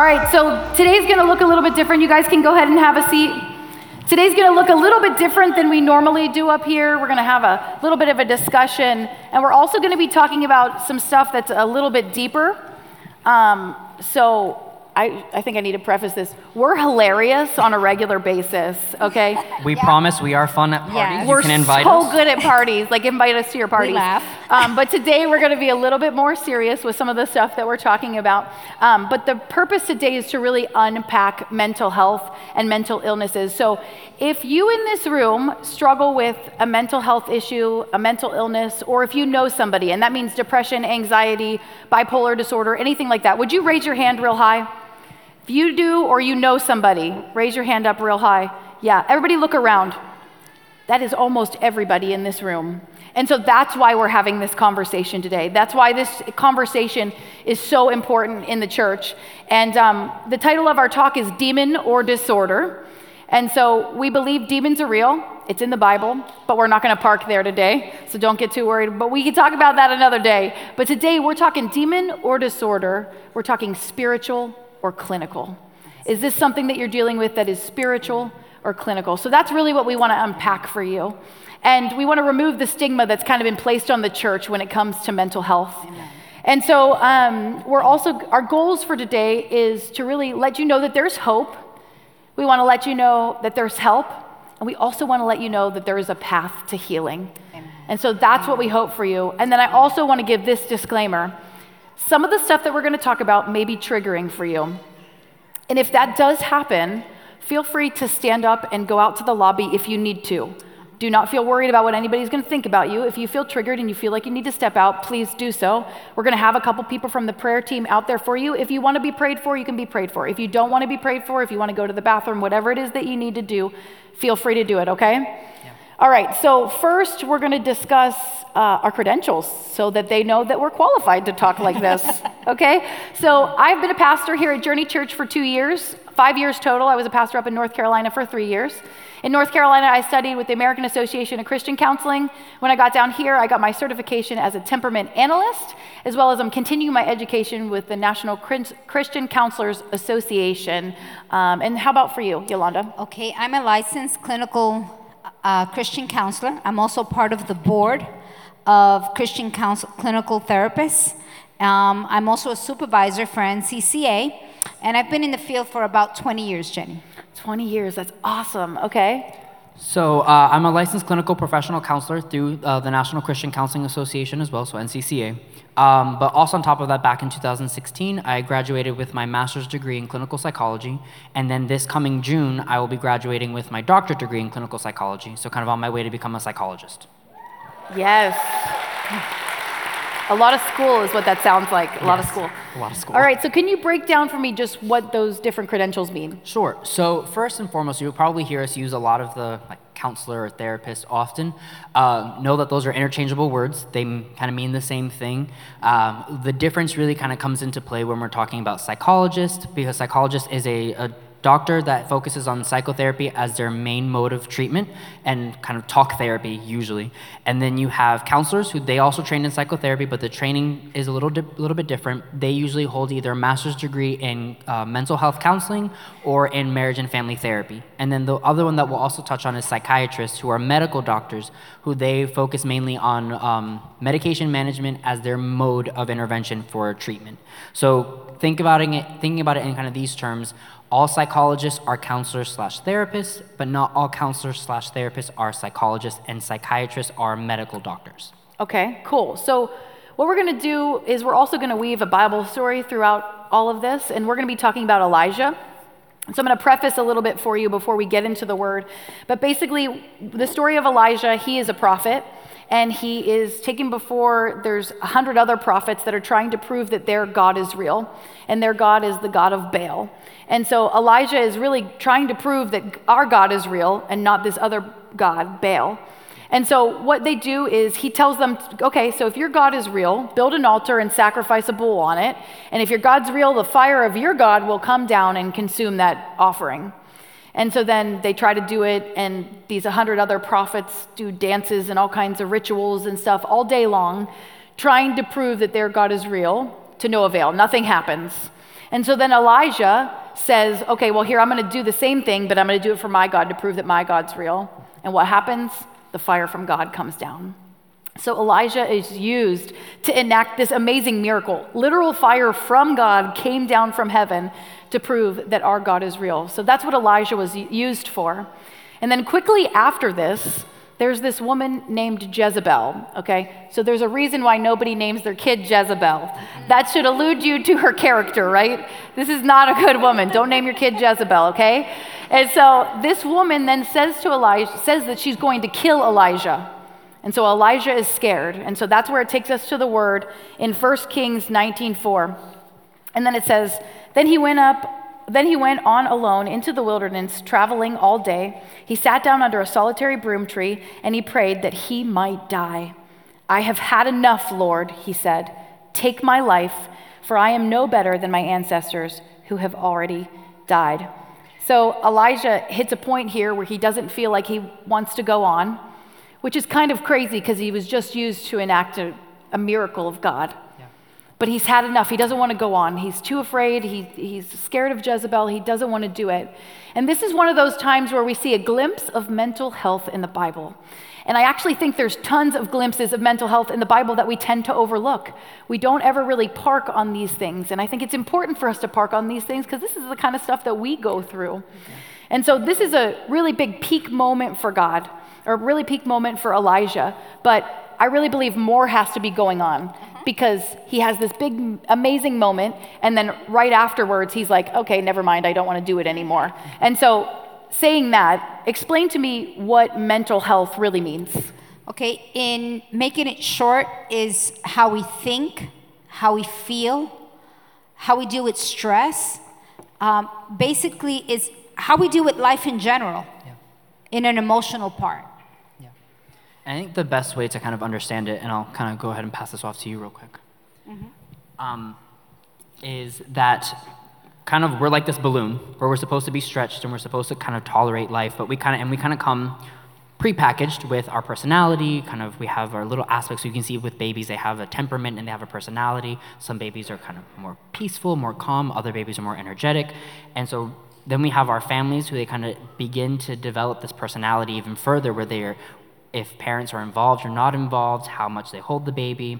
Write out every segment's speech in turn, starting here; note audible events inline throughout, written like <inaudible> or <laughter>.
All right, so today's gonna look a little bit different. You guys can go ahead and have a seat. Today's gonna look a little bit different than we normally do up here. We're gonna have a little bit of a discussion, and we're also gonna be talking about some stuff that's a little bit deeper. Um, so I, I think I need to preface this. We're hilarious on a regular basis, okay? We promise we are fun at parties. Yes. You We're can invite so us. good at parties. Like invite us to your parties. We laugh. Um, but today we're going to be a little bit more serious with some of the stuff that we're talking about. Um, but the purpose today is to really unpack mental health and mental illnesses. So if you in this room struggle with a mental health issue, a mental illness, or if you know somebody, and that means depression, anxiety, bipolar disorder, anything like that, would you raise your hand real high? If you do or you know somebody, raise your hand up real high. Yeah, everybody look around. That is almost everybody in this room. And so that's why we're having this conversation today. That's why this conversation is so important in the church. And um, the title of our talk is Demon or Disorder. And so we believe demons are real. It's in the Bible, but we're not going to park there today. So don't get too worried. But we can talk about that another day. But today we're talking demon or disorder. We're talking spiritual or clinical. Is this something that you're dealing with that is spiritual or clinical? So that's really what we want to unpack for you. And we want to remove the stigma that's kind of been placed on the church when it comes to mental health. And so um, we're also, our goals for today is to really let you know that there's hope. We want to let you know that there's help. And we also want to let you know that there is a path to healing. And so that's what we hope for you. And then I also want to give this disclaimer. Some of the stuff that we're going to talk about may be triggering for you. And if that does happen, feel free to stand up and go out to the lobby if you need to. Do not feel worried about what anybody's going to think about you. If you feel triggered and you feel like you need to step out, please do so. We're going to have a couple people from the prayer team out there for you. If you want to be prayed for, you can be prayed for. If you don't want to be prayed for, if you want to go to the bathroom, whatever it is that you need to do, feel free to do it, okay? All right, so first we're going to discuss uh, our credentials so that they know that we're qualified to talk like this, <laughs> okay? So I've been a pastor here at Journey Church for two years, five years total. I was a pastor up in North Carolina for three years. In North Carolina, I studied with the American Association of Christian Counseling. When I got down here, I got my certification as a temperament analyst, as well as I'm continuing my education with the National Christian Counselors Association. Um, and how about for you, Yolanda? Okay, I'm a licensed clinical uh, Christian counselor. I'm also part of the board of Christian counsel- clinical therapists. Um, I'm also a supervisor for NCCA, and I've been in the field for about 20 years, Jenny. 20 years, that's awesome. Okay. So uh, I'm a licensed clinical professional counselor through uh, the National Christian Counseling Association as well, so NCCA. Um, but also on top of that, back in 2016, I graduated with my master's degree in clinical psychology, and then this coming June, I will be graduating with my doctorate degree in clinical psychology. So kind of on my way to become a psychologist. Yes. A lot of school is what that sounds like. A lot of school. a lot of school. All right, so can you break down for me just what those different credentials mean? Sure. So first and foremost, you'll probably hear us use a lot of the like counselor or therapist often. Uh, know that those are interchangeable words. They kind of mean the same thing. Um, the difference really kind of comes into play when we're talking about psychologist, because psychologist is a, a doctor that focuses on psychotherapy as their main mode of treatment and kind of talk therapy usually. And then you have counselors who they also train in psychotherapy, but the training is a little, di- little bit different. They usually hold either a master's degree in uh, mental health counseling or in marriage and family therapy. And then the other one that we'll also touch on is psychiatrists who are medical doctors who they focus mainly on um, medication management as their mode of intervention for treatment. So think about it, thinking about it in kind of these terms, all psychologists are counselors slash therapists, but not all counselors slash therapists are psychologists, and psychiatrists are medical doctors. Okay, cool. So what we're going to do is we're also going to weave a Bible story throughout all of this, and we're going to be talking about Elijah. So I'm going to preface a little bit for you before we get into the word. But basically, the story of Elijah, he is a prophet. And he is taken before there's a hundred other prophets that are trying to prove that their God is real, and their God is the God of Baal. And so Elijah is really trying to prove that our God is real and not this other God, Baal. And so what they do is he tells them, okay, so if your God is real, build an altar and sacrifice a bull on it. And if your God's real, the fire of your God will come down and consume that offering. And so then they try to do it, and these 100 other prophets do dances and all kinds of rituals and stuff all day long, trying to prove that their God is real to no avail. Nothing happens. And so then Elijah says, okay, well, here, I'm going to do the same thing, but I'm going to do it for my God to prove that my God's real. And what happens? The fire from God comes down. So Elijah is used to enact this amazing miracle. Literal fire from God came down from heaven to prove that our God is real. So that's what Elijah was used for. And then quickly after this, there's this woman named Jezebel, okay? So there's a reason why nobody names their kid Jezebel. That should allude you to her character, right? This is not a good woman. Don't name your kid Jezebel, okay? And so this woman then says to Elijah, says that she's going to kill Elijah. And so Elijah is scared. And so that's where it takes us to the word in 1 Kings 19:4. And then it says, Then he went up then he went on alone into the wilderness, traveling all day. He sat down under a solitary broom tree, and he prayed that he might die. I have had enough, Lord, he said. Take my life, for I am no better than my ancestors who have already died. So Elijah hits a point here where he doesn't feel like he wants to go on, which is kind of crazy because he was just used to enact a, a miracle of God. But he's had enough. He doesn't want to go on. He's too afraid. He, he's scared of Jezebel. He doesn't want to do it. And this is one of those times where we see a glimpse of mental health in the Bible. And I actually think there's tons of glimpses of mental health in the Bible that we tend to overlook. We don't ever really park on these things. And I think it's important for us to park on these things because this is the kind of stuff that we go through. And so this is a really big peak moment for God, or a really peak moment for Elijah. But I really believe more has to be going on because he has this big, amazing moment, and then right afterwards, he's like, okay, never mind, I don't want to do it anymore. And so, saying that, explain to me what mental health really means. Okay, in making it short, is how we think, how we feel, how we deal with stress. Um, basically, is how we deal with life in general, yeah. in an emotional part. I think the best way to kind of understand it, and I'll kind of go ahead and pass this off to you real quick, mm-hmm. um, is that kind of we're like this balloon where we're supposed to be stretched and we're supposed to kind of tolerate life, but we kind of and we kind of come prepackaged with our personality. Kind of we have our little aspects. So you can see with babies, they have a temperament and they have a personality. Some babies are kind of more peaceful, more calm. Other babies are more energetic, and so then we have our families who they kind of begin to develop this personality even further where they're if parents are involved or not involved, how much they hold the baby.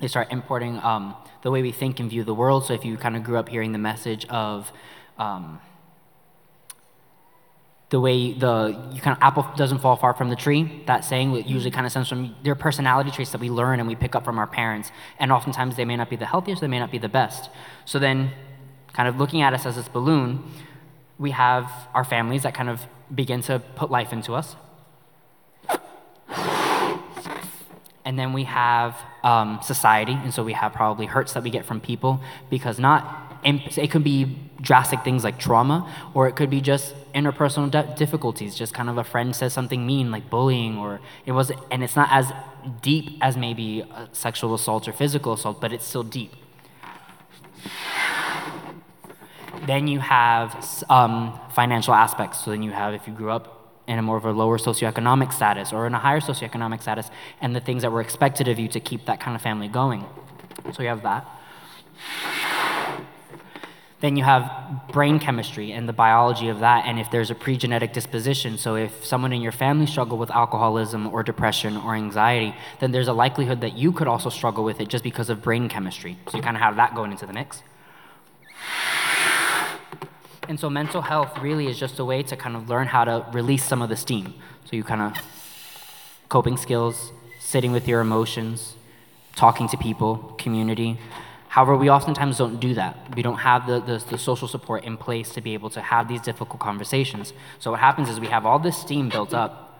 They start importing um, the way we think and view the world. So if you kind of grew up hearing the message of um, the way the you kind of apple doesn't fall far from the tree, that saying usually kind of stems from their personality traits that we learn and we pick up from our parents. And oftentimes they may not be the healthiest, they may not be the best. So then, kind of looking at us as this balloon, we have our families that kind of begin to put life into us. And then we have um, society, and so we have probably hurts that we get from people because not, it could be drastic things like trauma, or it could be just interpersonal difficulties, just kind of a friend says something mean, like bullying, or it was, and it's not as deep as maybe sexual assault or physical assault, but it's still deep. Then you have um, financial aspects. So then you have, if you grew up in a more of a lower socioeconomic status or in a higher socioeconomic status, and the things that were expected of you to keep that kind of family going. So you have that. Then you have brain chemistry and the biology of that, and if there's a pregenetic disposition. So, if someone in your family struggle with alcoholism or depression or anxiety, then there's a likelihood that you could also struggle with it just because of brain chemistry. So, you kind of have that going into the mix. And so mental health really is just a way to kind of learn how to release some of the steam. So you kind of coping skills, sitting with your emotions, talking to people, community. However, we oftentimes don't do that. We don't have the, the, the, social support in place to be able to have these difficult conversations. So what happens is we have all this steam built up.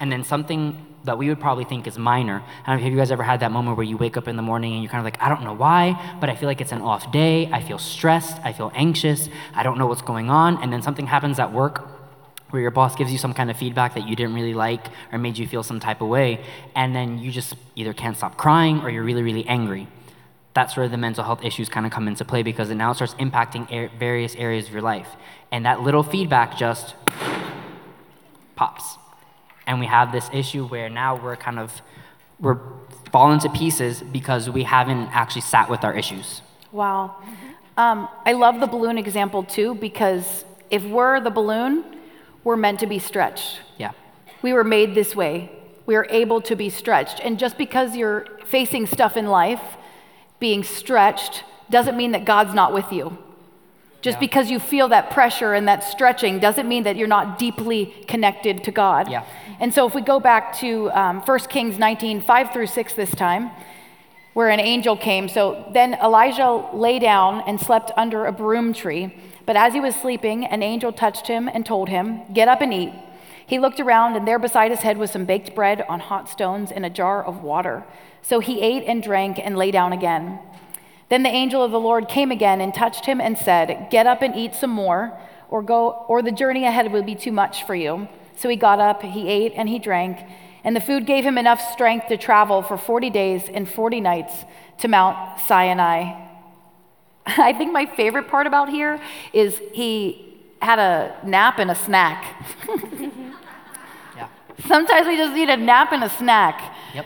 and then something that we would probably think is minor. I don't know, have you guys ever had that moment where you wake up in the morning and you're kind of like, I don't know why, but I feel like it's an off day. I feel stressed. I feel anxious. I don't know what's going on. And then something happens at work where your boss gives you some kind of feedback that you didn't really like or made you feel some type of way. And then you just either can't stop crying or you're really, really angry. That's where the mental health issues kind of come into play because it now starts impacting various areas of your life. And that little feedback just pops. And we have this issue where now we're kind of, we're falling to pieces because we haven't actually sat with our issues. Wow. Um, I love the balloon example too because if we're the balloon, we're meant to be stretched. Yeah. We were made this way. We are able to be stretched. And just because you're facing stuff in life, being stretched, doesn't mean that God's not with you. Just Yeah. because you feel that pressure and that stretching doesn't mean that you're not deeply connected to God. Yeah. And so if we go back to um, 1 Kings 19, 5 through 6 this time, where an angel came. So then Elijah lay down and slept under a broom tree. But as he was sleeping, an angel touched him and told him, Get up and eat. He looked around, and there beside his head was some baked bread on hot stones and a jar of water. So he ate and drank and lay down again. Then the angel of the Lord came again and touched him and said, Get up and eat some more, or go, or the journey ahead will be too much for you. So he got up, he ate, and he drank, and the food gave him enough strength to travel for 40 days and 40 nights to Mount Sinai. <laughs> I think my favorite part about here is he had a nap and a snack. <laughs> Yeah. Sometimes we just need a nap and a snack. Yep.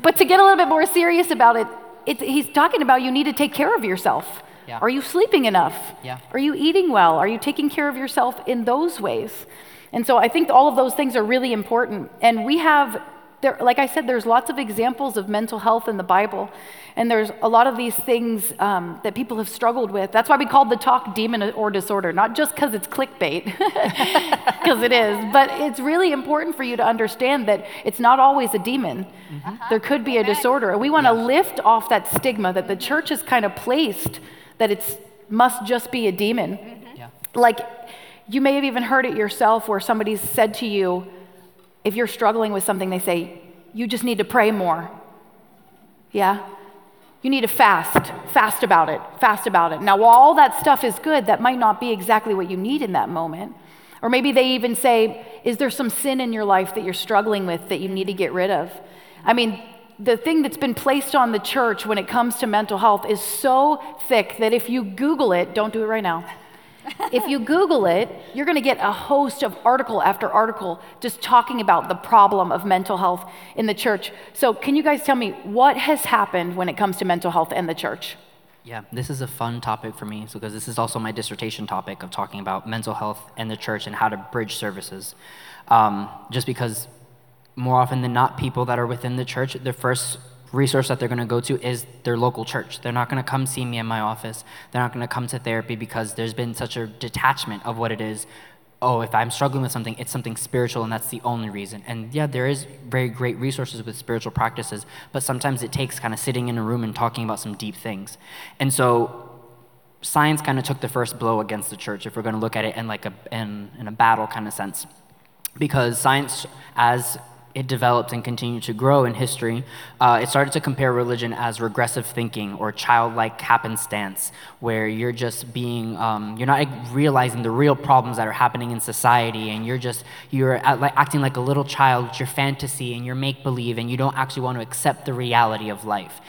But to get a little bit more serious about it, it he's talking about you need to take care of yourself. Yeah. Are you sleeping enough? Yeah. Are you eating well? Are you taking care of yourself in those ways? And so I think all of those things are really important. And we have, there, like I said, there's lots of examples of mental health in the Bible. And there's a lot of these things um, that people have struggled with. That's why we called the talk demon or disorder, not just because it's clickbait, <laughs> because it is, but it's really important for you to understand that it's not always a demon. There could be a disorder. And we want to lift off that stigma that the church has kind of placed that it must just be a demon. Yeah. Like, you may have even heard it yourself where somebody's said to you, if you're struggling with something, they say, you just need to pray more. Yeah? You need to fast. Fast about it. Fast about it. Now, while all that stuff is good, that might not be exactly what you need in that moment. Or maybe they even say, Is there some sin in your life that you're struggling with that you need to get rid of? I mean, the thing that's been placed on the church when it comes to mental health is so thick that if you Google it, don't do it right now. If you Google it, you're going to get a host of article after article just talking about the problem of mental health in the church. So, can you guys tell me what has happened when it comes to mental health in the church? Yeah, this is a fun topic for me because this is also my dissertation topic of talking about mental health and the church and how to bridge services. Um, just because more often than not, people that are within the church, their first resource that they're going to go to is their local church. They're not going to come see me in my office. They're not going to come to therapy because there's been such a detachment of what it is. Oh, if I'm struggling with something, it's something spiritual, and that's the only reason. And yeah, there is very great resources with spiritual practices, but sometimes it takes kind of sitting in a room and talking about some deep things. And so science kind of took the first blow against the church if we're going to look at it in like a in, in a battle kind of sense because science as it developed and continued to grow in history, uh, it started to compare religion as regressive thinking or childlike happenstance, where you're just being, um, you're not realizing the real problems that are happening in society, and you're just, you're acting like a little child, it's your fantasy and your make believe, and you don't actually want to accept the reality of life.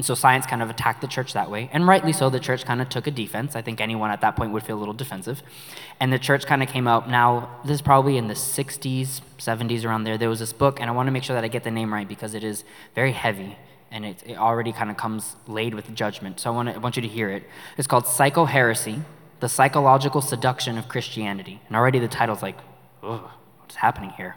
And so science kind of attacked the church that way. And rightly so, the church kind of took a defense. I think anyone at that point would feel a little defensive. And the church kind of came out. Now, this is probably in the 60s, 70s, around there. There was this book, and I want to make sure that I get the name right because it is very heavy and it, it already kind of comes laid with judgment. So I want, to, I want you to hear it. It's called Psycho Heresy The Psychological Seduction of Christianity. And already the title's like, ugh, what's happening here?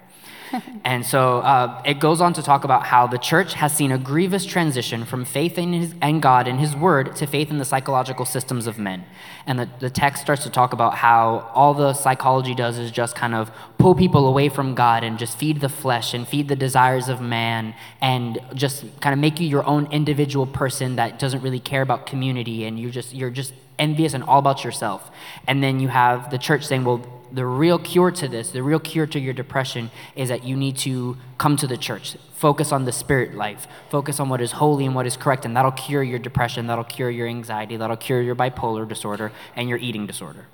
<laughs> and so uh, it goes on to talk about how the church has seen a grievous transition from faith in, his, in God and His Word to faith in the psychological systems of men. And the, the text starts to talk about how all the psychology does is just kind of pull people away from God and just feed the flesh and feed the desires of man and just kind of make you your own individual person that doesn't really care about community and you just you're just envious and all about yourself. And then you have the church saying, well, the real cure to this, the real cure to your depression is that you need to come to the church. Focus on the spirit life. Focus on what is holy and what is correct, and that'll cure your depression, that'll cure your anxiety, that'll cure your bipolar disorder and your eating disorder.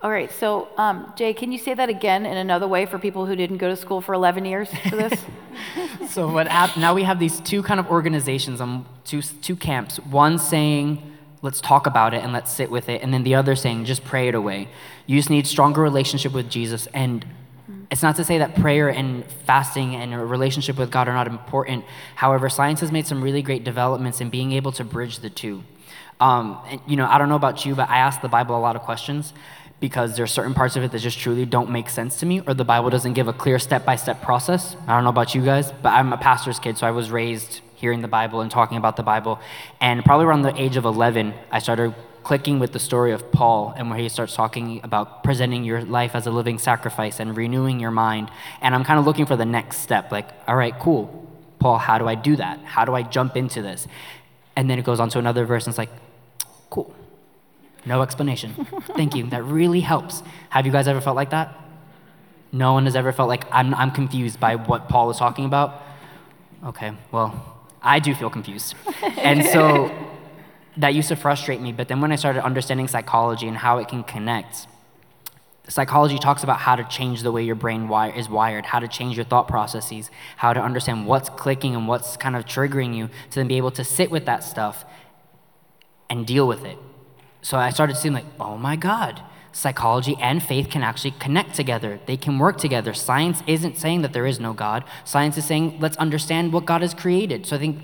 All right, so um, Jay, can you say that again in another way for people who didn't go to school for 11 years for this? <laughs> <laughs> so what hap- now we have these two kind of organizations, um, two, two camps. One saying, let's talk about it and let's sit with it, and then the other saying, just pray it away. You just need stronger relationship with Jesus, and it's not to say that prayer and fasting and a relationship with God are not important. However, science has made some really great developments in being able to bridge the two. Um, and, you know, I don't know about you, but I ask the Bible a lot of questions because there are certain parts of it that just truly don't make sense to me, or the Bible doesn't give a clear step by step process. I don't know about you guys, but I'm a pastor's kid, so I was raised hearing the Bible and talking about the Bible. And probably around the age of 11, I started clicking with the story of Paul and where he starts talking about presenting your life as a living sacrifice and renewing your mind. And I'm kind of looking for the next step like, all right, cool. Paul, how do I do that? How do I jump into this? And then it goes on to another verse and it's like, cool. No explanation. Thank you. That really helps. Have you guys ever felt like that? No one has ever felt like I'm, I'm confused by what Paul is talking about? Okay, well, I do feel confused. and so <laughs> that used to frustrate me, but then when I started understanding psychology and how it can connect, psychology talks about how to change the way your brain wire is wired, how to change your thought processes, how to understand what's clicking and what's kind of triggering you to then be able to sit with that stuff and deal with it. So I started seeing like, oh my God, psychology and faith can actually connect together. They can work together. Science isn't saying that there is no God. Science is saying let's understand what God has created. So I think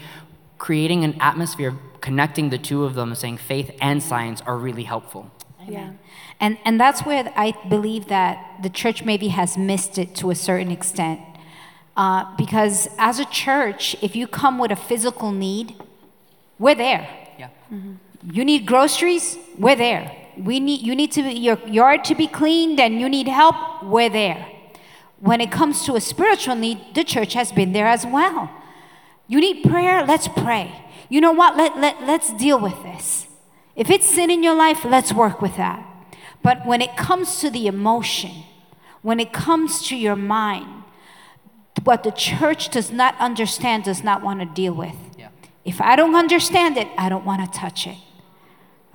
creating an atmosphere connecting the two of them, saying faith and science, are really helpful. yeah. And, and that's where I believe that the church maybe has missed it to a certain extent. Uh, because as a church, if you come with a physical need, we're there. Yeah. You need groceries, we're there. We need, you need to be, your yard to be cleaned and you need help, we're there. When it comes to a spiritual need, the church has been there as well. You need prayer, let's pray. You know what? Let, let, let's deal with this. If it's sin in your life, let's work with that. But when it comes to the emotion, when it comes to your mind, what the church does not understand, does not want to deal with. Yeah. If I don't understand it, I don't want to touch it.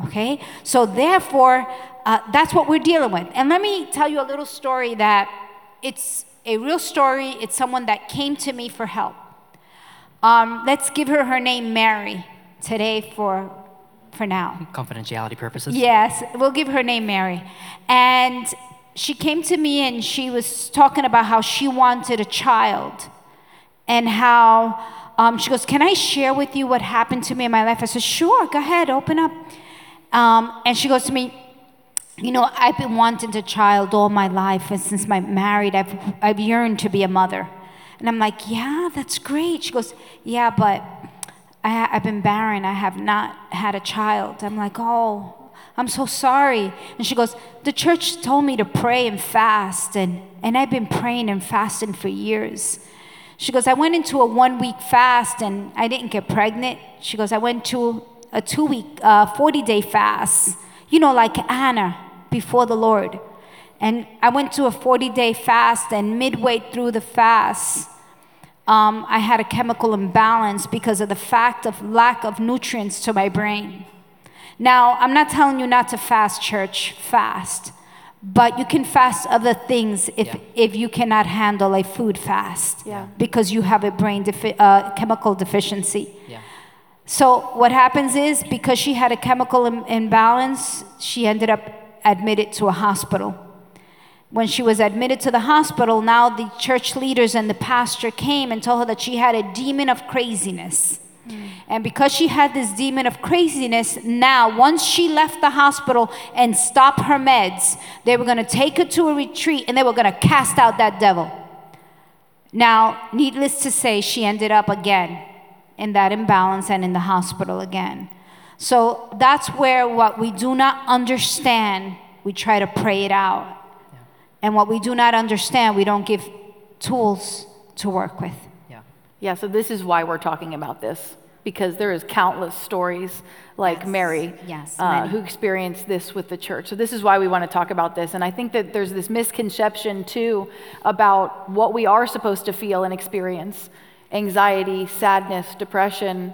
Okay? So, therefore, uh, that's what we're dealing with. And let me tell you a little story that it's a real story. It's someone that came to me for help. Um, let's give her her name Mary today for, for now. Confidentiality purposes. Yes, we'll give her name Mary. And she came to me and she was talking about how she wanted a child and how um, she goes, Can I share with you what happened to me in my life? I said, Sure, go ahead, open up. Um, and she goes to me, You know, I've been wanting a child all my life, and since I'm married, I've, I've yearned to be a mother. And I'm like, Yeah, that's great. She goes, Yeah, but I, I've been barren. I have not had a child. I'm like, Oh, I'm so sorry. And she goes, The church told me to pray and fast, and, and I've been praying and fasting for years. She goes, I went into a one week fast and I didn't get pregnant. She goes, I went to a two week, uh, 40 day fast, you know, like Anna before the Lord. And I went to a 40 day fast, and midway through the fast, um, I had a chemical imbalance because of the fact of lack of nutrients to my brain. Now, I'm not telling you not to fast, church, fast. But you can fast other things if, Yeah. if you cannot handle a food fast Yeah. because you have a brain defi- uh, chemical deficiency. Yeah. So what happens is because she had a chemical Im- imbalance, she ended up admitted to a hospital. When she was admitted to the hospital, now the church leaders and the pastor came and told her that she had a demon of craziness. Mm. And because she had this demon of craziness, now once she left the hospital and stopped her meds, they were going to take her to a retreat and they were going to cast out that devil. Now, needless to say, she ended up again in that imbalance and in the hospital again. So that's where what we do not understand, we try to pray it out. And what we do not understand, we don't give tools to work with. Yeah. Yeah, so this is why we're talking about this. because there is countless stories like Yes, Mary yes, uh, who experienced this with the church. So this is why we want to talk about this. And I think that there's this misconception too about what we are supposed to feel and experience: anxiety, sadness, depression.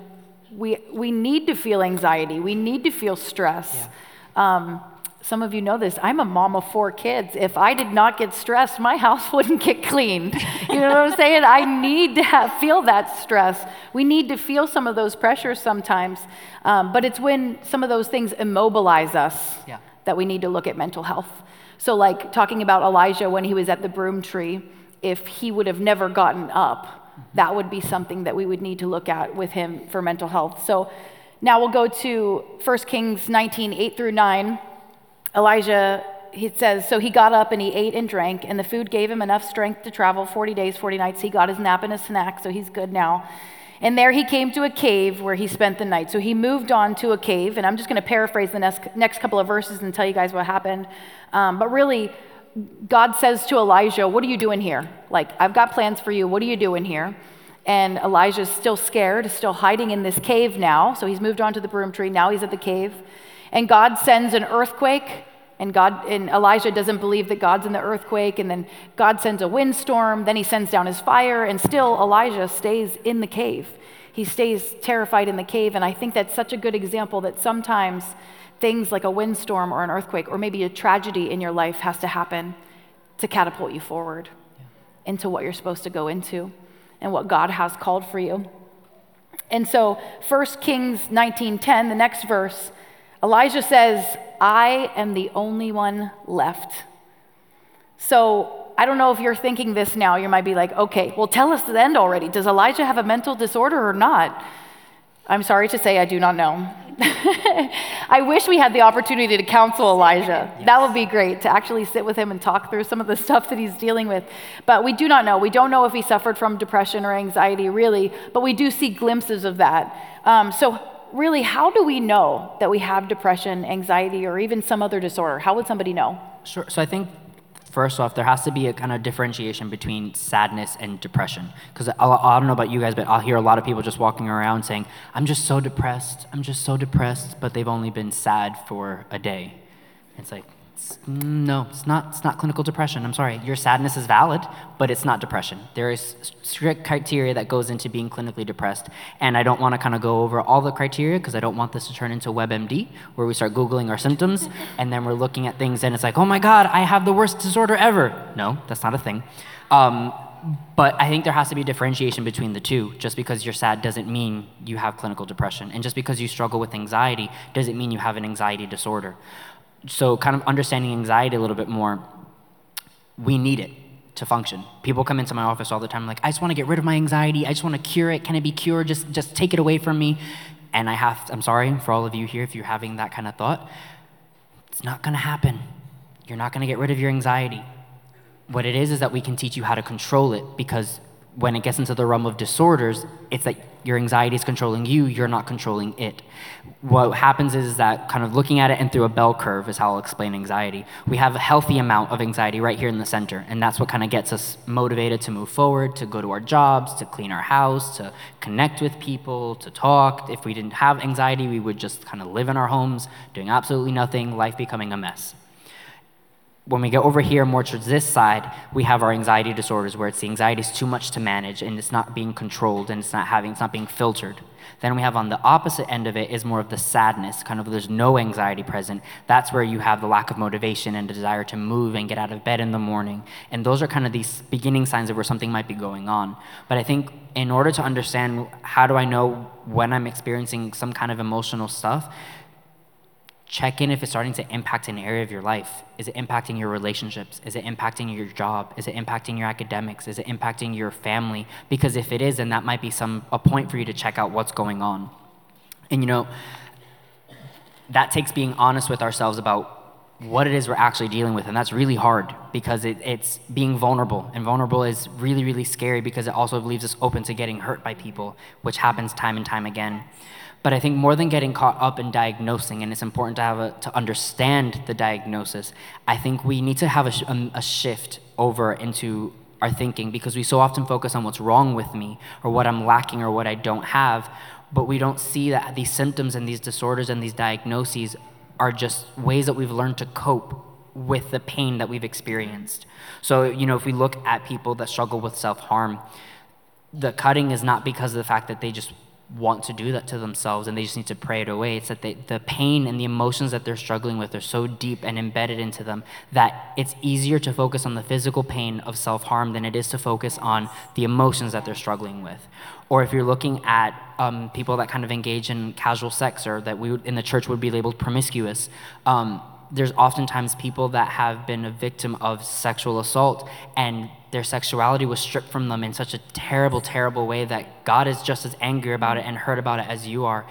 We we need to feel anxiety. We need to feel stress. Um, some of you know this. I'm a mom of four kids. If I did not get stressed, my <laughs> house wouldn't get cleaned. You know what I'm saying? I need to have, feel that stress. We need to feel some of those pressures sometimes. Um, but it's when some of those things immobilize us Yeah. that we need to look at mental health. So, like talking about Elijah when he was at the broom tree, if he would have never gotten up, that would be something that we would need to look at with him for mental health. So, now we'll go to 1 Kings 19 8 through 9. Elijah, he says, so he got up and he ate and drank, and the food gave him enough strength to travel 40 days, 40 nights. He got his nap and a snack, so he's good now. And there he came to a cave where he spent the night. So he moved on to a cave, and I'm just going to paraphrase the next, next couple of verses and tell you guys what happened. Um, but really, God says to Elijah, What are you doing here? Like, I've got plans for you. What are you doing here? And Elijah's still scared, still hiding in this cave now. So he's moved on to the broom tree. Now he's at the cave. And God sends an earthquake. And God and Elijah doesn't believe that God's in the earthquake. And then God sends a windstorm. Then he sends down his fire. And still Elijah stays in the cave. He stays terrified in the cave. And I think that's such a good example that sometimes things like a windstorm or an earthquake or maybe a tragedy in your life has to happen to catapult you forward into what you're supposed to go into and what God has called for you. And so 1 Kings 19:10, the next verse, Elijah says, "I am the only one left." So I don't know if you're thinking this now. You might be like, okay, well, tell us the end already. Does Elijah have a mental disorder or not? I'm sorry to say, I do not know. <laughs> I wish we had the opportunity to counsel Elijah. That would be great to actually sit with him and talk through some of the <laughs> stuff that he's dealing with. But we do not know. We don't know if he suffered from depression or anxiety, really, but we do see glimpses of that. Um, so, really, how do we know that we have depression, anxiety, or even some other disorder? How would somebody know? Sure. So I think first off, there has to be a kind of differentiation between sadness and depression. Because I, don't know about you guys, but I'll hear a lot of people just walking around saying, "I'm just so depressed. I'm just so depressed," but they've only been sad for a day. It's like, it's, no, it's not. It's not clinical depression. I'm sorry. Your sadness is valid, but it's not depression. There is strict criteria that goes into being clinically depressed, and I don't want to kind of go over all the criteria because I don't want this to turn into WebMD, where we start googling our symptoms, <laughs> and then we're looking at things, and it's like, oh my God, I have the worst disorder ever. No, that's not a thing. Um, but I think there has to be differentiation between the two. Just because you're sad doesn't mean you have clinical depression. And just because you struggle with anxiety doesn't mean you have an anxiety disorder. So, kind of understanding anxiety a little bit more, we need it to function. People come into my office all the time like, I just want to get rid of my anxiety. I just want to cure it. Can it be cured? Just, just take it away from me. And I have, I'm sorry for all of you here if you're having that kind of thought. It's not going to happen. You're not going to get rid of your anxiety. What it is is that we can teach you how to control it because when it gets into the realm of disorders, it's that your anxiety is controlling you, you're not controlling it. What happens is that kind of looking at it and through a bell curve is how I'll explain anxiety. We have a healthy amount of anxiety right here in the center, and that's what kind of gets us motivated to move forward, to go to our jobs, to clean our house, to connect with people, to talk. If we didn't have anxiety, we would just kind of live in our homes, doing absolutely nothing, life becoming a mess when we get over here more towards this side, we have our anxiety disorders where it's the anxiety is too much to manage and it's not being controlled and it's not having it's not being filtered. Then we have on the opposite end of it is more of the sadness, kind of there's no anxiety present. That's where you have the lack of motivation and desire to move and get out of bed in the morning. And those are kind of these beginning signs of where something might be going on. But I think in order to understand how do I know when I'm experiencing some kind of emotional stuff, check in if it's starting to impact an area of your life. Is it impacting your relationships? Is it impacting your job? Is it impacting your academics? Is it impacting your family? Because if it is, then that might be some a point for you to check out what's going on. And you know, that takes being honest with ourselves about what it is we're actually dealing with. And that's really hard because it, it's being vulnerable. And vulnerable is really, really scary because it also leaves us open to getting hurt by people, which happens time and time again. But I think more than getting caught up in diagnosing, and it's important to have a, to understand the diagnosis. I think we need to have a, um, a shift over into our thinking because we so often focus on what's wrong with me or what I'm lacking or what I don't have, but we don't see that these symptoms and these disorders and these diagnoses are just ways that we've learned to cope with the pain that we've experienced. So, you know, if we look at people that struggle with self harm, the cutting is not because of the fact that they just want to do that to themselves and they just need to pray it away. It's that they, the pain and the emotions that they're struggling with are so deep and embedded into them that it's easier to focus on the physical pain of self harm than it is to focus on the emotions that they're struggling with. Or if you're looking at um, people that kind of engage in casual sex or that we would, in the church would be labeled promiscuous, um, there's oftentimes people that have been a victim of sexual assault and their sexuality was stripped from them in such a terrible, terrible way that God is just as angry about it and hurt about it as you are.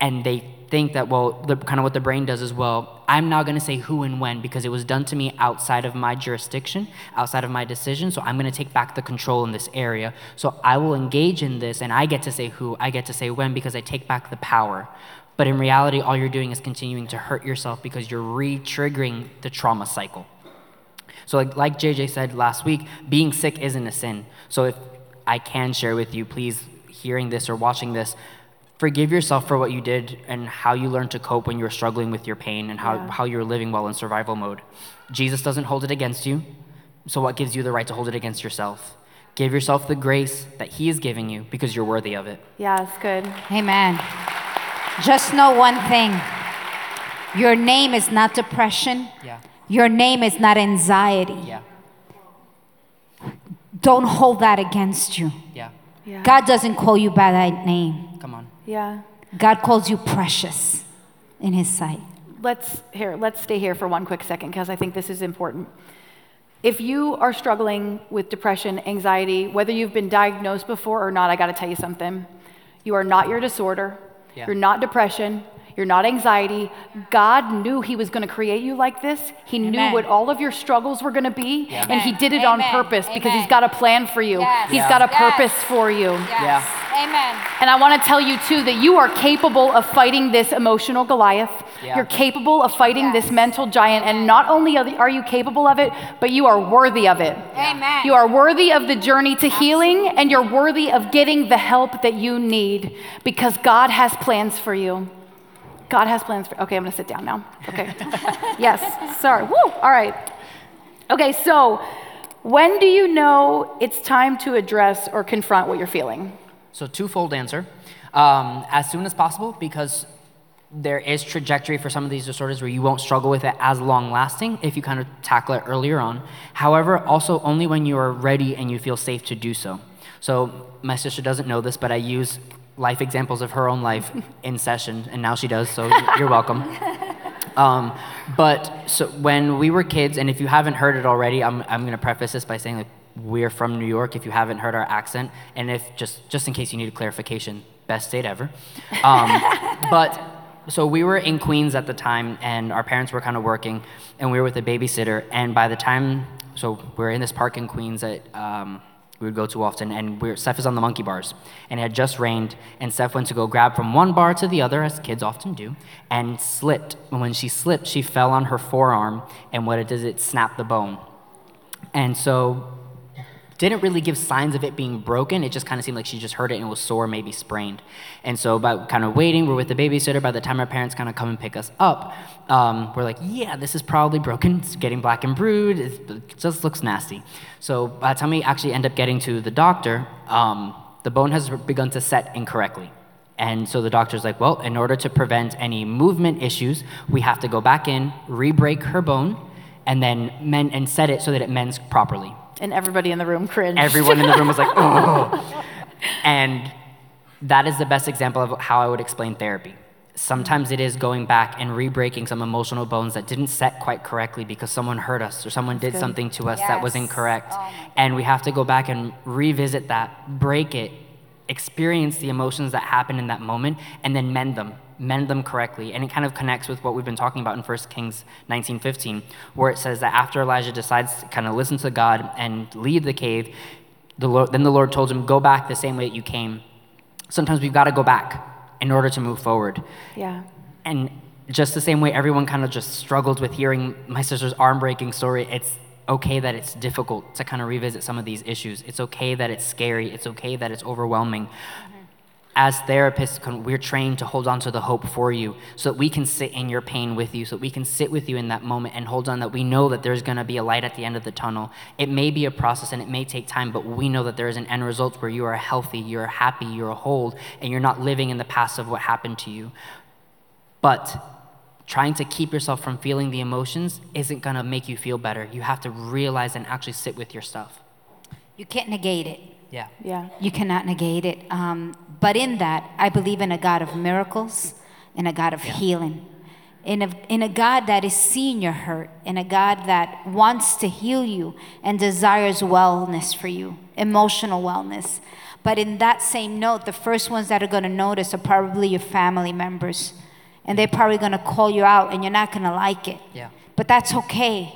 And they think that, well, the, kind of what the brain does is, well, I'm not going to say who and when because it was done to me outside of my jurisdiction, outside of my decision. So I'm going to take back the control in this area. So I will engage in this and I get to say who, I get to say when because I take back the power. But in reality, all you're doing is continuing to hurt yourself because you're re triggering the trauma cycle. So, like, like JJ said last week, being sick isn't a sin. So, if I can share with you, please, hearing this or watching this, forgive yourself for what you did and how you learned to cope when you were struggling with your pain and how, Yeah. how you were living while in survival mode. Jesus doesn't hold it against you. So, what gives you the right to hold it against yourself? Give yourself the grace that He is giving you because you're worthy of it. Yeah, it's good. Amen. Just know one thing your name is not depression, Yeah. Your name is not anxiety. Yeah. Don't hold that against you. Yeah. Yeah. God doesn't call you by that name, Come on. Yeah. God calls you precious in His sight. let's here let's stay here for one quick second because i think this is important if you are struggling with depression anxiety whether you've been diagnosed before or not i got to tell you something you are not your disorder Yeah. you're not depression you're not anxiety god knew he was going to create you like this he knew what all of your struggles were going to be Yeah. and he did it on Amen. purpose because He's got a plan for you Yes. He's Yeah. got a Yes. purpose for you Yes. Amen. and I want to tell you too that you are capable of fighting this emotional Goliath. Yeah. You're capable of fighting Yes. this mental giant. And not only are are you capable of it, but you are worthy of it. Amen. You are worthy of the journey to healing, and you're worthy of getting the help that you need because God has plans for you. God has plans for. Okay, I'm gonna sit down now. Okay. <laughs> yes. Sorry. Woo. All right. Okay. So, when do you know it's time to address or confront what you're feeling? So, twofold answer. Um, as soon as possible, because there is trajectory for some of these disorders where you won't struggle with it as long lasting if you kind of tackle it earlier on. However, also only when you are ready and you feel safe to do so. So, my sister doesn't know this, but I use life examples of her own life <laughs> in session, and now she does, so you're welcome. <laughs> Um, but so when we were kids, and if you haven't heard it already, I'm, I'm going to preface this by saying like we're from New York. If you haven't heard our accent, and if just just in case you need a clarification, best state ever. Um, <laughs> but so we were in Queens at the time, and our parents were kind of working, and we were with a babysitter. And by the time, so we're in this park in Queens at, Um, we would go to often, and we're, Steph is on the monkey bars. And it had just rained, and Steph went to go grab from one bar to the other, as kids often do, and slipped. And when she slipped, she fell on her forearm, and what it did, it snapped the bone. And so, didn't really give signs of it being broken. It just kind of seemed like she just hurt it and it was sore, maybe sprained. And so, by kind of waiting, we're with the babysitter. By the time our parents kind of come and pick us up, um, we're like, yeah, this is probably broken. It's getting black and bruised. It just looks nasty. So, by the time we actually end up getting to the doctor, um, the bone has begun to set incorrectly. And so the doctor's like, well, in order to prevent any movement issues, we have to go back in, re-break her bone, and then mend and set it so that it mends properly. And everybody in the room cringed. Everyone in the room was like, oh. <laughs> And that is the best example of how I would explain therapy. Sometimes it is going back and re-breaking some emotional bones that didn't set quite correctly because someone hurt us or someone did something to us that was incorrect. Oh and we have to go back and revisit that, break it, experience the emotions that happened in that moment, and then mend them, mend them correctly. And it kind of connects with what we've been talking about in 1 Kings 19:15, where it says that after Elijah decides to kind of listen to God and leave the cave, the Lord, then the Lord told him, "Go back the same way that you came." Sometimes we've got to go back in order to move forward. Yeah. And just the same way everyone kind of just struggled with hearing my sister's arm breaking story, it's okay that it's difficult to kind of revisit some of these issues. It's okay that it's scary. It's okay that it's overwhelming. As therapists, we're trained to hold on to the hope for you so that we can sit in your pain with you, so that we can sit with you in that moment and hold on that we know that there's going to be a light at the end of the tunnel. It may be a process and it may take time, but we know that there is an end result where you are healthy, you're happy, you're whole, and you're not living in the past of what happened to you. But trying to keep yourself from feeling the emotions isn't going to make you feel better. You have to realize and actually sit with your stuff. You can't negate it. Yeah. Yeah. You cannot negate it. Um, but in that, I believe in a God of miracles and a God of healing. In a, in a God that is seeing your hurt, in a God that wants to heal you and desires wellness for you, emotional wellness. But in that same note, the first ones that are going to notice are probably your family members. And they're probably going to call you out, and you're not going to like it. Yeah. But that's okay.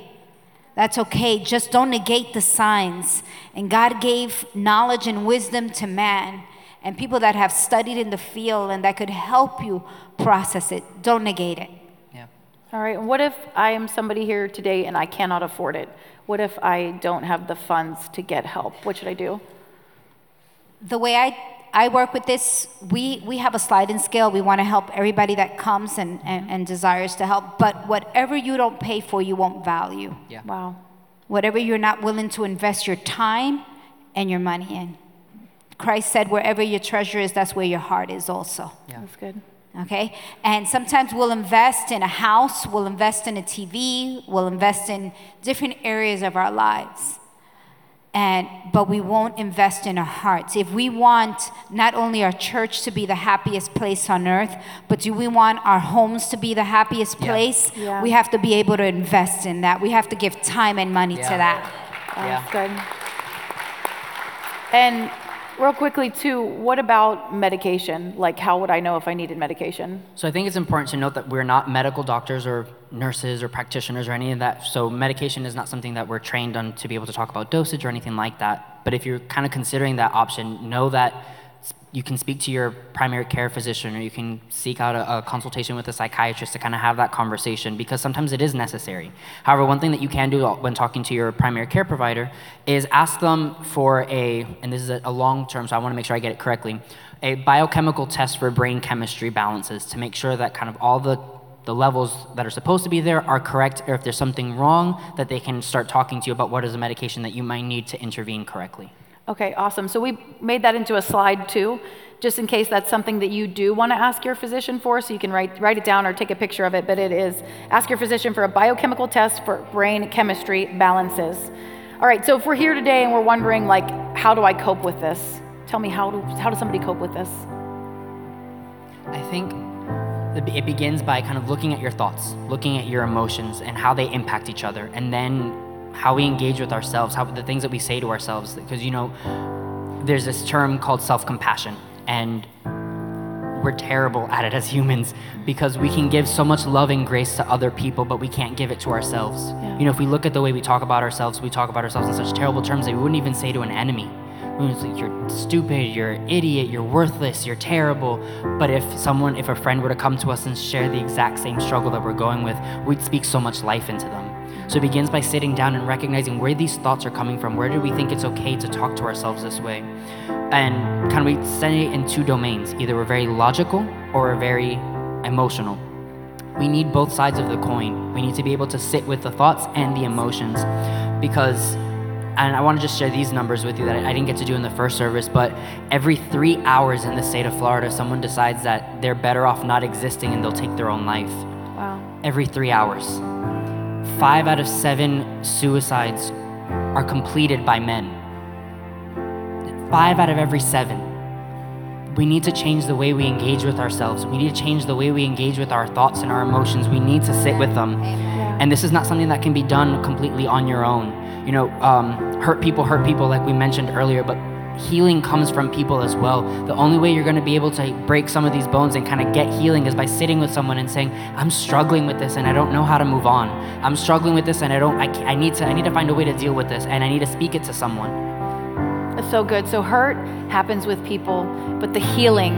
That's okay. Just don't negate the signs. And God gave knowledge and wisdom to man and people that have studied in the field and that could help you process it. Don't negate it. Yeah. All right. What if I am somebody here today and I cannot afford it? What if I don't have the funds to get help? What should I do? The way I, I work with this, we, we have a sliding scale. We want to help everybody that comes and, and, and desires to help. But whatever you don't pay for, you won't value. Yeah. Wow. Whatever you're not willing to invest your time and your money in. Christ said, wherever your treasure is, that's where your heart is also. Yeah. That's good. Okay? And sometimes we'll invest in a house, we'll invest in a TV, we'll invest in different areas of our lives. And but we won't invest in our hearts. If we want not only our church to be the happiest place on earth, but do we want our homes to be the happiest Yeah. place? Yeah. We have to be able to invest in that. We have to give time and money Yeah. to that. That's good. And real quickly, too, what about medication? Like, how would I know if I needed medication? So I think it's important to note that we're not medical doctors or nurses or practitioners or any of that. So medication is not something that we're trained on to be able to talk about dosage or anything like that. But if you're kind of considering that option, know that you can speak to your primary care physician or you can seek out a, a consultation with a psychiatrist to kind of have that conversation because sometimes it is necessary. However, one thing that you can do when talking to your primary care provider is ask them for a, and this is a, a long term, so I want to make sure I get it correctly, a biochemical test for brain chemistry balances to make sure that kind of all the the levels that are supposed to be there are correct, or if there's something wrong, that they can start talking to you about what is a medication that you might need to intervene correctly. Okay, awesome. So we made that into a slide too, just in case that's something that you do want to ask your physician for, so you can write, write it down or take a picture of it. But it is ask your physician for a biochemical test for brain chemistry balances. All right, so if we're here today and we're wondering, like, how do I cope with this? Tell me, how, do, how does somebody cope with this? I think the- it begins by kind of looking at your thoughts, looking at your emotions and how they impact each other, and then how we engage with ourselves, how the things that we say to ourselves. Because you know, there's this term called self-compassion, and we're terrible at it as humans because we can give so much love and grace to other people, but we can't give it to ourselves. Yeah. You know, if we look at the way we talk about ourselves, we talk about ourselves in such terrible terms that we wouldn't even say to an enemy. You're stupid, you're an idiot, you're worthless, you're terrible. But if someone, if a friend were to come to us and share the exact same struggle that we're going with, we'd speak so much life into them. So it begins by sitting down and recognizing where these thoughts are coming from. Where do we think it's okay to talk to ourselves this way? And can we say it in two domains. Either we're very logical or we're very emotional. We need both sides of the coin. We need to be able to sit with the thoughts and the emotions because and I want to just share these numbers with you that I didn't get to do in the first service, but every three hours in the state of Florida, someone decides that they're better off not existing and they'll take their own life. Wow. Every three hours. Five out of seven suicides are completed by men. Five out of every seven. We need to change the way we engage with ourselves. We need to change the way we engage with our thoughts and our emotions. We need to sit with them. And this is not something that can be done completely on your own. You know, um, hurt people hurt people, like we mentioned earlier, but healing comes from people as well. The only way you're going to be able to break some of these bones and kind of get healing is by sitting with someone and saying, "I'm struggling with this and I don't know how to move on. I'm struggling with this and I don't. I, I need to. I need to find a way to deal with this and I need to speak it to someone." That's so good. So hurt happens with people, but the healing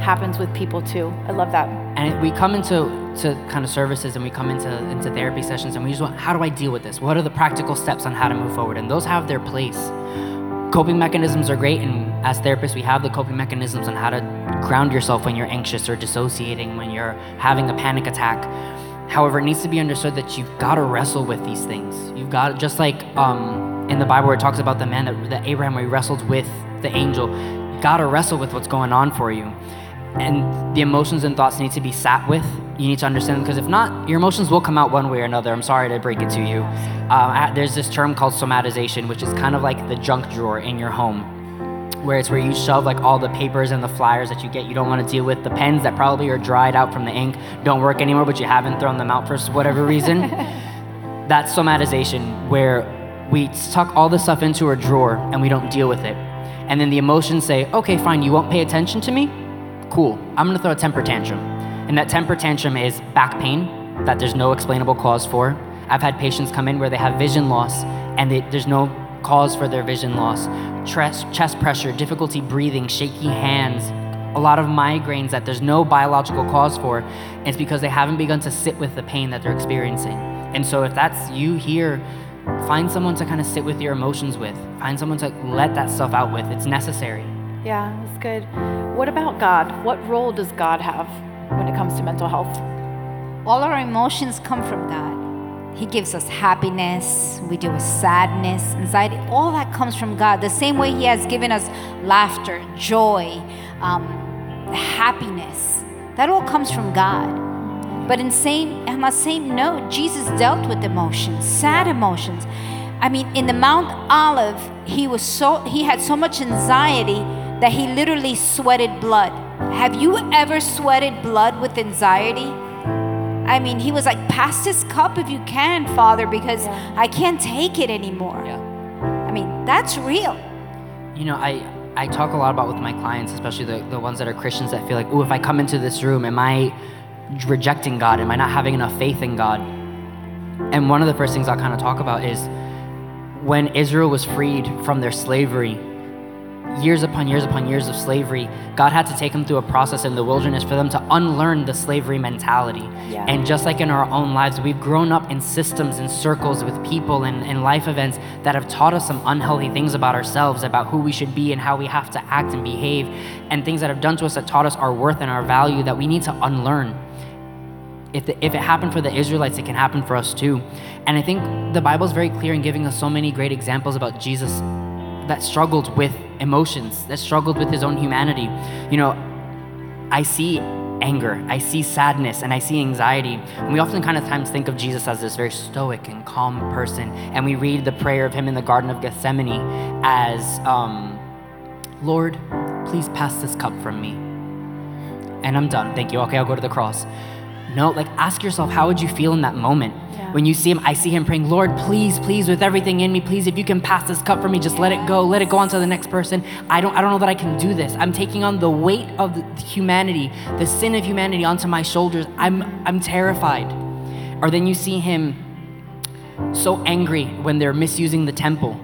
happens with people too. I love that. And we come into to kind of services and we come into into therapy sessions and we just want, how do I deal with this? What are the practical steps on how to move forward? And those have their place. Coping mechanisms are great, and as therapists, we have the coping mechanisms on how to ground yourself when you're anxious or dissociating, when you're having a panic attack. However, it needs to be understood that you've got to wrestle with these things. You've got, just like um, in the Bible where it talks about the man that, that Abraham, where he wrestled with the angel, got to wrestle with what's going on for you. And the emotions and thoughts need to be sat with. You need to understand because if not, your emotions will come out one way or another. I'm sorry to break it to you. Uh, there's this term called somatization, which is kind of like the junk drawer in your home where it's where you shove like all the papers and the flyers that you get you don't want to deal with the pens that probably are dried out from the ink don't work anymore but you haven't thrown them out for whatever reason <laughs> that's somatization where we tuck all the stuff into a drawer and we don't deal with it and then the emotions say okay fine you won't pay attention to me cool i'm to throw a temper tantrum and that temper tantrum is back pain that there's no explainable cause for i've had patients come in where they have vision loss and they, there's no cause for their vision loss chest pressure, difficulty breathing, shaky hands, a lot of migraines that there's no biological cause for. It's because they haven't begun to sit with the pain that they're experiencing. And so, if that's you here, find someone to kind of sit with your emotions with, find someone to let that stuff out with. It's necessary. Yeah, good. What about God? What role does God have when it comes to mental health? All our emotions come from God. He gives us happiness, we deal with sadness, anxiety, all that comes from God. The same way He has given us laughter, joy, um, happiness. That all comes from God. But in same on the same note, Jesus dealt with emotions, sad emotions. I mean, in the Mount Olive, he was so he had so much anxiety that he literally sweated blood. Have you ever sweated blood with anxiety? I mean, he was like, Pass this cup if you can, Father, because yeah. I can't take it anymore. Yeah. I mean, that's real. You know, I, I talk a lot about with my clients, especially the, the ones that are Christians that feel like, oh, if I come into this room, am I rejecting God? Am I not having enough faith in God? And one of the first things I'll kind of talk about is when Israel was freed from their slavery, years upon years upon years of slavery, God had to take them through a process in the wilderness for them to unlearn the slavery mentality. Yeah. And just like in our own lives, we've grown up in systems and circles with people and, and life events that have taught us some unhealthy things about ourselves, about who we should be and how we have to act and behave, and things that have done to us that taught us our worth and our value that we need to unlearn. If, the, if it happened for the Israelites, it can happen for us too. And I think the Bible is very clear in giving us so many great examples about Jesus that struggled with emotions, that struggled with his own humanity. You know, I see anger, I see sadness, and I see anxiety. And we often kind of times think of Jesus as this very stoic and calm person. And we read the prayer of him in the Garden of Gethsemane as, um, Lord, please pass this cup from me. And I'm done. Thank you. Okay, I'll go to the cross. No, like ask yourself, how would you feel in that moment? Yeah. When you see him, I see him praying, Lord, please, please, with everything in me, please, if you can pass this cup for me, just let it go. Let it go on to the next person. I don't, I don't know that I can do this. I'm taking on the weight of humanity, the sin of humanity onto my shoulders. I'm, I'm terrified. Or then you see him so angry when they're misusing the temple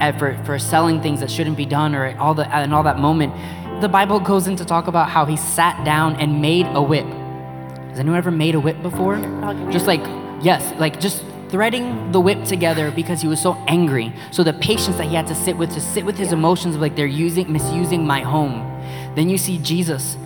eh, for, for selling things that shouldn't be done or all the, and all that moment. The Bible goes into talk about how he sat down and made a whip has anyone ever made a whip before? Just like, yes, like just threading the whip together because he was so angry. So the patience that he had to sit with, to sit with his emotions of like they're using, misusing my home. Then you see Jesus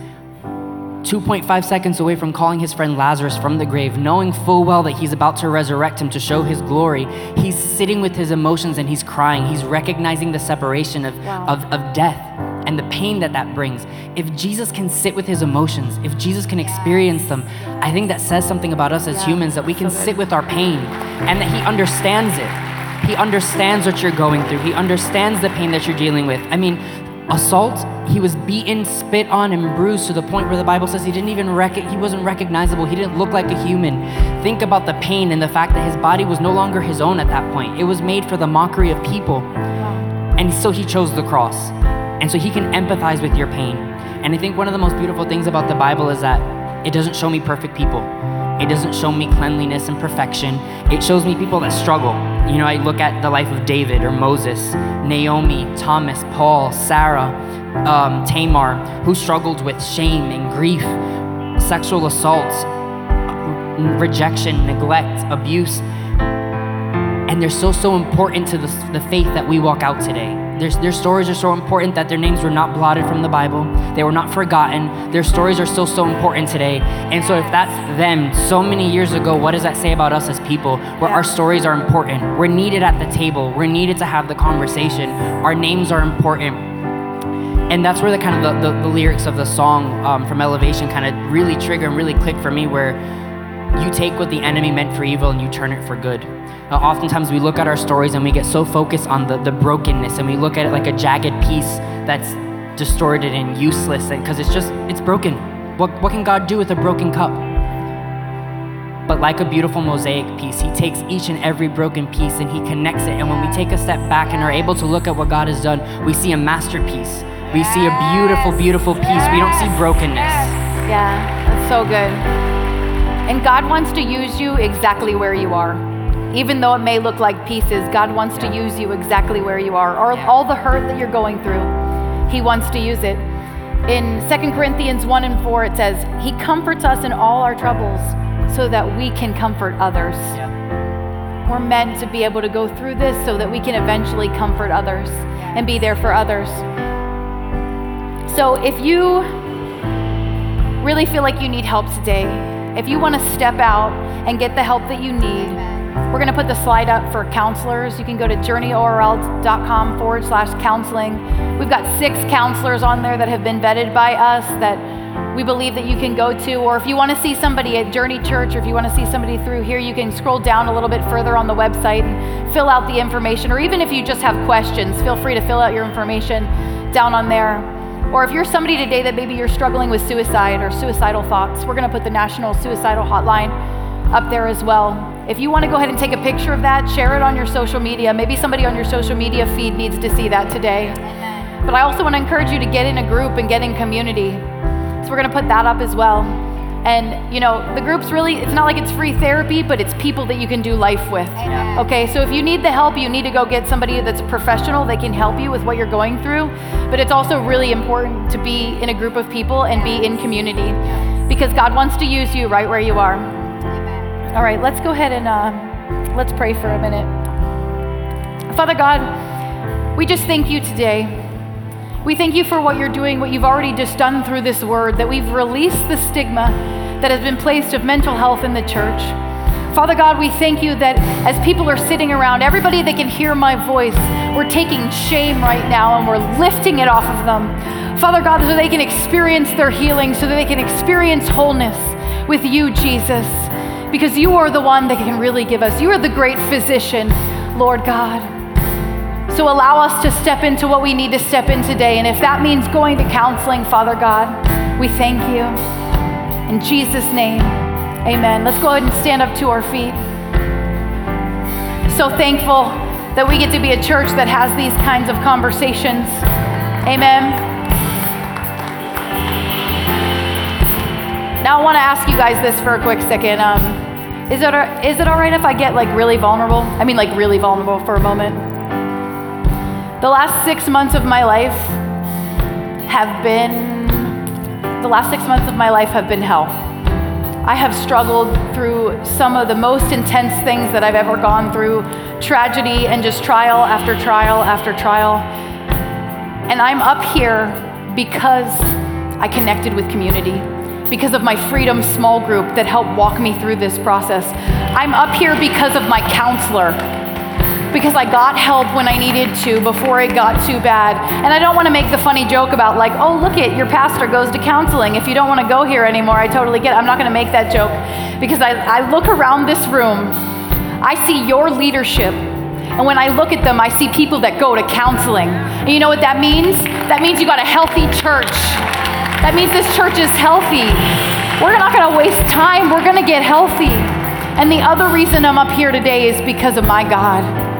2.5 seconds away from calling his friend Lazarus from the grave, knowing full well that he's about to resurrect him to show his glory, he's sitting with his emotions and he's crying. He's recognizing the separation of, wow. of, of death and the pain that that brings. If Jesus can sit with his emotions, if Jesus can experience them, I think that says something about us as humans that we can sit with our pain and that he understands it. He understands what you're going through. He understands the pain that you're dealing with. I mean, assault he was beaten spit on and bruised to the point where the bible says he didn't even rec- he wasn't recognizable he didn't look like a human think about the pain and the fact that his body was no longer his own at that point it was made for the mockery of people and so he chose the cross and so he can empathize with your pain and i think one of the most beautiful things about the bible is that it doesn't show me perfect people it doesn't show me cleanliness and perfection. It shows me people that struggle. You know, I look at the life of David or Moses, Naomi, Thomas, Paul, Sarah, um, Tamar, who struggled with shame and grief, sexual assaults, rejection, neglect, abuse. And they're so, so important to the, the faith that we walk out today. Their, their stories are so important that their names were not blotted from the Bible. They were not forgotten. Their stories are still so important today. And so, if that's them so many years ago, what does that say about us as people? Where our stories are important. We're needed at the table. We're needed to have the conversation. Our names are important. And that's where the kind of the, the, the lyrics of the song um, from Elevation kind of really trigger and really click for me, where you take what the enemy meant for evil and you turn it for good. Oftentimes we look at our stories and we get so focused on the, the brokenness and we look at it like a jagged piece that's distorted and useless and because it's just, it's broken. What, what can God do with a broken cup? But like a beautiful mosaic piece, He takes each and every broken piece and He connects it. And when we take a step back and are able to look at what God has done, we see a masterpiece. We see a beautiful, beautiful piece. We don't see brokenness. Yeah, that's so good. And God wants to use you exactly where you are. Even though it may look like pieces, God wants to use you exactly where you are. Or all the hurt that you're going through, He wants to use it. In 2 Corinthians 1 and 4, it says, He comforts us in all our troubles so that we can comfort others. We're meant to be able to go through this so that we can eventually comfort others and be there for others. So if you really feel like you need help today, if you want to step out and get the help that you need, we're going to put the slide up for counselors. You can go to journeyorl.com forward slash counseling. We've got six counselors on there that have been vetted by us that we believe that you can go to. Or if you want to see somebody at Journey Church or if you want to see somebody through here, you can scroll down a little bit further on the website and fill out the information. Or even if you just have questions, feel free to fill out your information down on there. Or if you're somebody today that maybe you're struggling with suicide or suicidal thoughts, we're going to put the National Suicidal Hotline up there as well. If you want to go ahead and take a picture of that, share it on your social media. Maybe somebody on your social media feed needs to see that today. But I also want to encourage you to get in a group and get in community. So we're going to put that up as well. And, you know, the group's really, it's not like it's free therapy, but it's people that you can do life with. Okay, so if you need the help, you need to go get somebody that's professional that can help you with what you're going through. But it's also really important to be in a group of people and be in community because God wants to use you right where you are. All right, let's go ahead and uh, let's pray for a minute. Father God, we just thank you today. We thank you for what you're doing, what you've already just done through this word, that we've released the stigma that has been placed of mental health in the church. Father God, we thank you that as people are sitting around, everybody that can hear my voice, we're taking shame right now and we're lifting it off of them. Father God, so they can experience their healing, so that they can experience wholeness with you, Jesus because you are the one that can really give us. You are the great physician, Lord God. So allow us to step into what we need to step in today. And if that means going to counseling, Father God, we thank you. In Jesus' name, amen. Let's go ahead and stand up to our feet. So thankful that we get to be a church that has these kinds of conversations. Amen. Now I want to ask you guys this for a quick second. Um, is it, is it all right if I get like really vulnerable? I mean, like really vulnerable for a moment. The last six months of my life have been, the last six months of my life have been hell. I have struggled through some of the most intense things that I've ever gone through tragedy and just trial after trial after trial. And I'm up here because I connected with community because of my Freedom Small Group that helped walk me through this process. I'm up here because of my counselor, because I got help when I needed to before it got too bad. And I don't want to make the funny joke about, like, oh, look it, your pastor goes to counseling. If you don't want to go here anymore, I totally get it. I'm not going to make that joke because I, I look around this room, I see your leadership. And when I look at them, I see people that go to counseling. And you know what that means? That means you got a healthy church. That means this church is healthy. We're not going to waste time. We're going to get healthy. And the other reason I'm up here today is because of my God.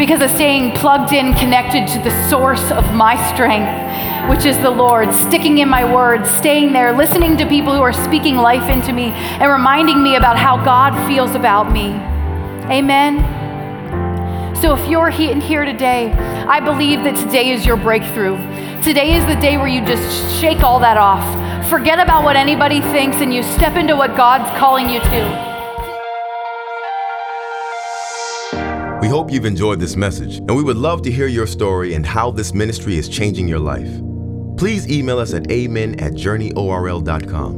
Because of staying plugged in, connected to the source of my strength, which is the Lord, sticking in my words, staying there, listening to people who are speaking life into me and reminding me about how God feels about me. Amen. So if you're here today, I believe that today is your breakthrough. Today is the day where you just shake all that off. Forget about what anybody thinks and you step into what God's calling you to. Hope you've enjoyed this message, and we would love to hear your story and how this ministry is changing your life. Please email us at amen at journeyorl.com.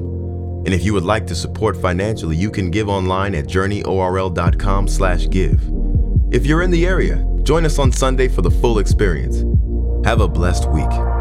And if you would like to support financially, you can give online at journeyorl.com slash give. If you're in the area, join us on Sunday for the full experience. Have a blessed week.